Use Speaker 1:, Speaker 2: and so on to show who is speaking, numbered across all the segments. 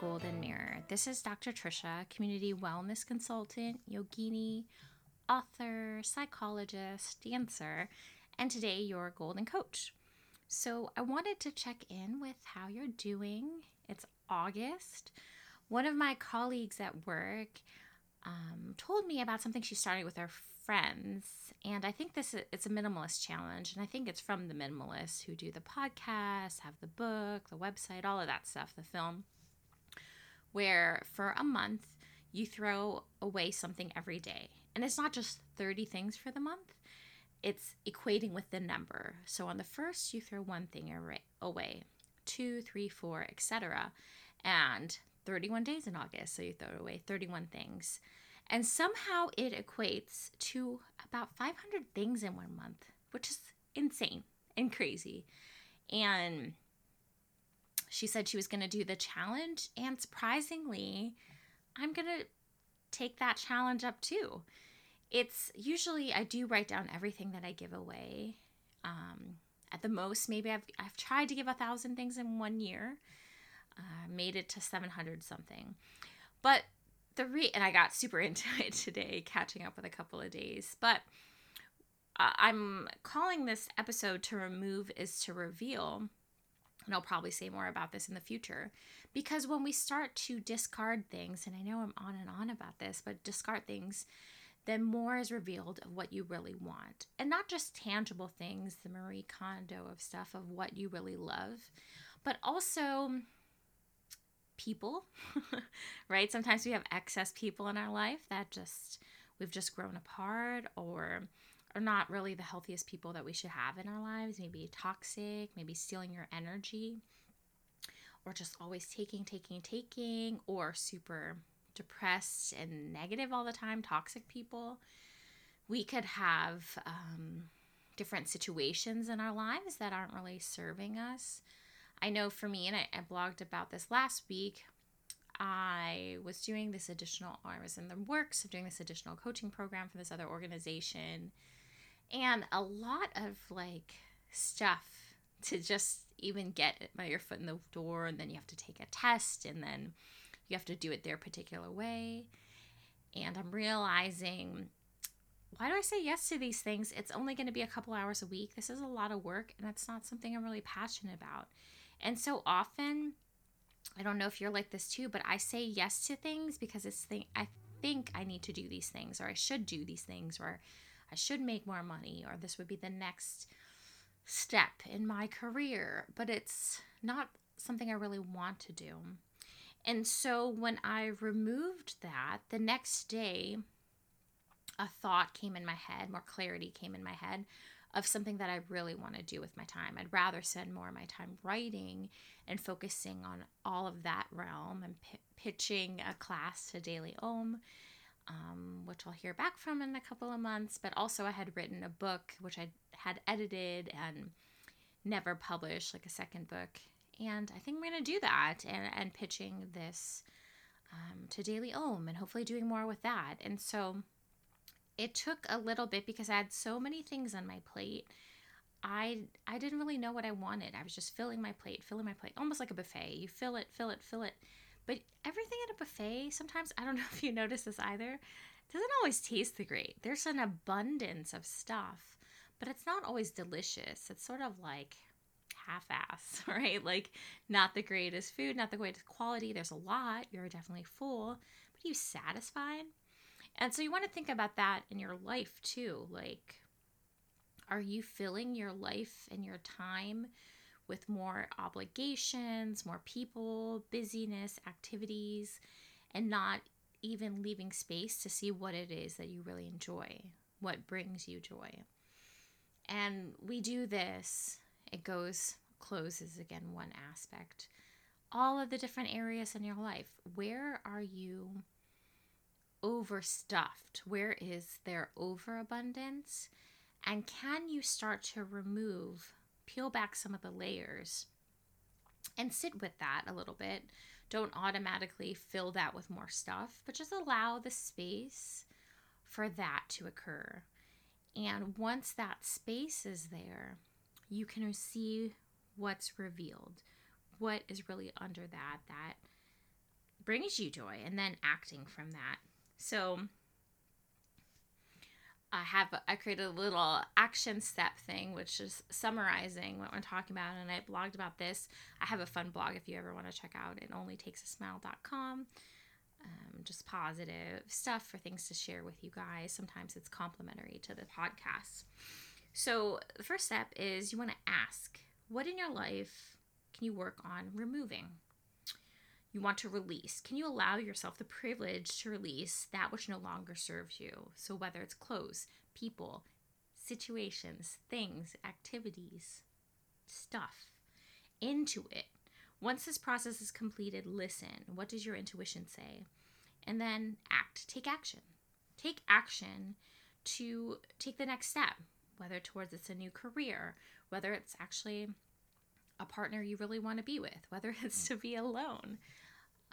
Speaker 1: Golden Mirror. This is Dr. Trisha, community wellness consultant, yogini, author, psychologist, dancer, and today your golden coach. So, I wanted to check in with how you're doing. It's August. One of my colleagues at work um, told me about something she started with her friends, and I think this is, it's a minimalist challenge, and I think it's from the minimalists who do the podcast, have the book, the website, all of that stuff, the film, where for a month you throw away something every day, and it's not just thirty things for the month. It's equating with the number. So on the first, you throw one thing away, two, three, four, etc. And 31 days in August, so you throw away 31 things. And somehow it equates to about 500 things in one month, which is insane and crazy. And she said she was going to do the challenge. And surprisingly, I'm going to take that challenge up too. It's usually, I do write down everything that I give away. Um, at the most, maybe I've, I've tried to give a thousand things in one year, uh, made it to 700 something. But the re and I got super into it today, catching up with a couple of days. But uh, I'm calling this episode to remove is to reveal. And I'll probably say more about this in the future. Because when we start to discard things, and I know I'm on and on about this, but discard things, then more is revealed of what you really want. And not just tangible things, the Marie Kondo of stuff of what you really love, but also people, right? Sometimes we have excess people in our life that just we've just grown apart or are not really the healthiest people that we should have in our lives, maybe toxic, maybe stealing your energy, or just always taking, taking, taking, or super depressed and negative all the time, toxic people. We could have um, different situations in our lives that aren't really serving us. I know for me, and I, I blogged about this last week, I was doing this additional, I was in the works of doing this additional coaching program for this other organization. And a lot of like stuff to just even get your foot in the door. And then you have to take a test and then you have to do it their particular way. And I'm realizing why do I say yes to these things? It's only going to be a couple hours a week. This is a lot of work and it's not something I'm really passionate about. And so often, I don't know if you're like this too, but I say yes to things because it's thing I think I need to do these things or I should do these things or I should make more money or this would be the next step in my career, but it's not something I really want to do. And so when I removed that, the next day a thought came in my head, more clarity came in my head of something that I really want to do with my time. I'd rather spend more of my time writing and focusing on all of that realm and p- pitching a class to Daily Om, um, which I'll hear back from in a couple of months. But also, I had written a book which I had edited and never published, like a second book. And I think I'm going to do that and, and pitching this um, to Daily Om and hopefully doing more with that. And so, it took a little bit because I had so many things on my plate. I I didn't really know what I wanted. I was just filling my plate, filling my plate, almost like a buffet. You fill it, fill it, fill it. But everything at a buffet, sometimes I don't know if you notice this either, doesn't always taste the great. There's an abundance of stuff, but it's not always delicious. It's sort of like half-ass, right? Like not the greatest food, not the greatest quality. There's a lot. You're definitely full, but are you satisfied? And so you want to think about that in your life too. Like, are you filling your life and your time with more obligations, more people, busyness, activities, and not even leaving space to see what it is that you really enjoy, what brings you joy? And we do this, it goes, closes again one aspect. All of the different areas in your life. Where are you? overstuffed? Where is there overabundance? And can you start to remove, peel back some of the layers and sit with that a little bit? Don't automatically fill that with more stuff, but just allow the space for that to occur. And once that space is there, you can see what's revealed, what is really under that, that brings you joy and then acting from that. So I have I created a little action step thing, which is summarizing what we're talking about, and I blogged about this. I have a fun blog if you ever want to check out. It only takes a smile.com. Um, just positive stuff for things to share with you guys. Sometimes it's complimentary to the podcast. So the first step is you want to ask, what in your life can you work on removing? You want to release. Can you allow yourself the privilege to release that which no longer serves you? So, whether it's clothes, people, situations, things, activities, stuff, into it. Once this process is completed, listen. What does your intuition say? And then act. Take action. Take action to take the next step, whether towards it's a new career, whether it's actually a partner you really want to be with, whether it's to be alone,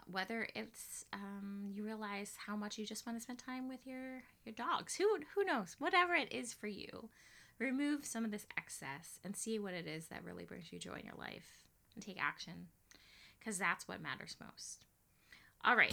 Speaker 1: whether it's um, you realize how much you just want to spend time with your your dogs. Who who knows? Whatever it is for you, remove some of this excess and see what it is that really brings you joy in your life, and take action, because that's what matters most. All right,